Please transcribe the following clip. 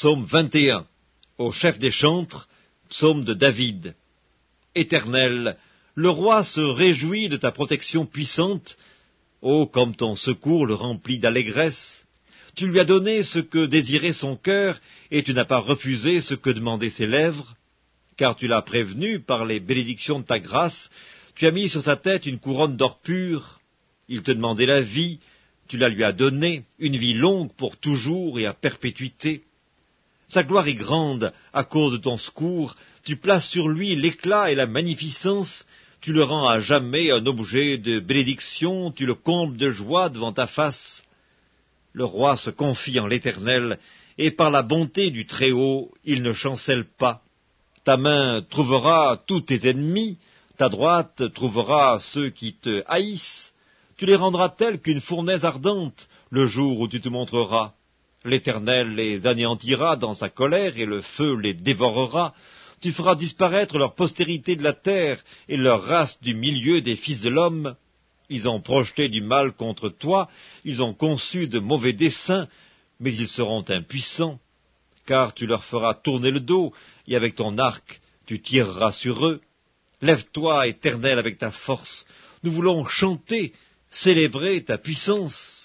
Psaume 21. Au chef des chantres, psaume de David. Éternel, le roi se réjouit de ta protection puissante. Oh, comme ton secours le remplit d'allégresse. Tu lui as donné ce que désirait son cœur, et tu n'as pas refusé ce que demandaient ses lèvres. Car tu l'as prévenu par les bénédictions de ta grâce, tu as mis sur sa tête une couronne d'or pur. Il te demandait la vie, tu la lui as donnée, une vie longue pour toujours et à perpétuité. Sa gloire est grande à cause de ton secours, tu places sur lui l'éclat et la magnificence, tu le rends à jamais un objet de bénédiction, tu le combles de joie devant ta face. Le roi se confie en l'Éternel, et par la bonté du Très-Haut, il ne chancelle pas. Ta main trouvera tous tes ennemis, ta droite trouvera ceux qui te haïssent. Tu les rendras tels qu'une fournaise ardente le jour où tu te montreras. L'Éternel les anéantira dans sa colère, et le feu les dévorera. Tu feras disparaître leur postérité de la terre, et leur race du milieu des fils de l'homme. Ils ont projeté du mal contre toi, ils ont conçu de mauvais desseins, mais ils seront impuissants, car tu leur feras tourner le dos, et avec ton arc tu tireras sur eux. Lève-toi, Éternel, avec ta force. Nous voulons chanter, célébrer ta puissance.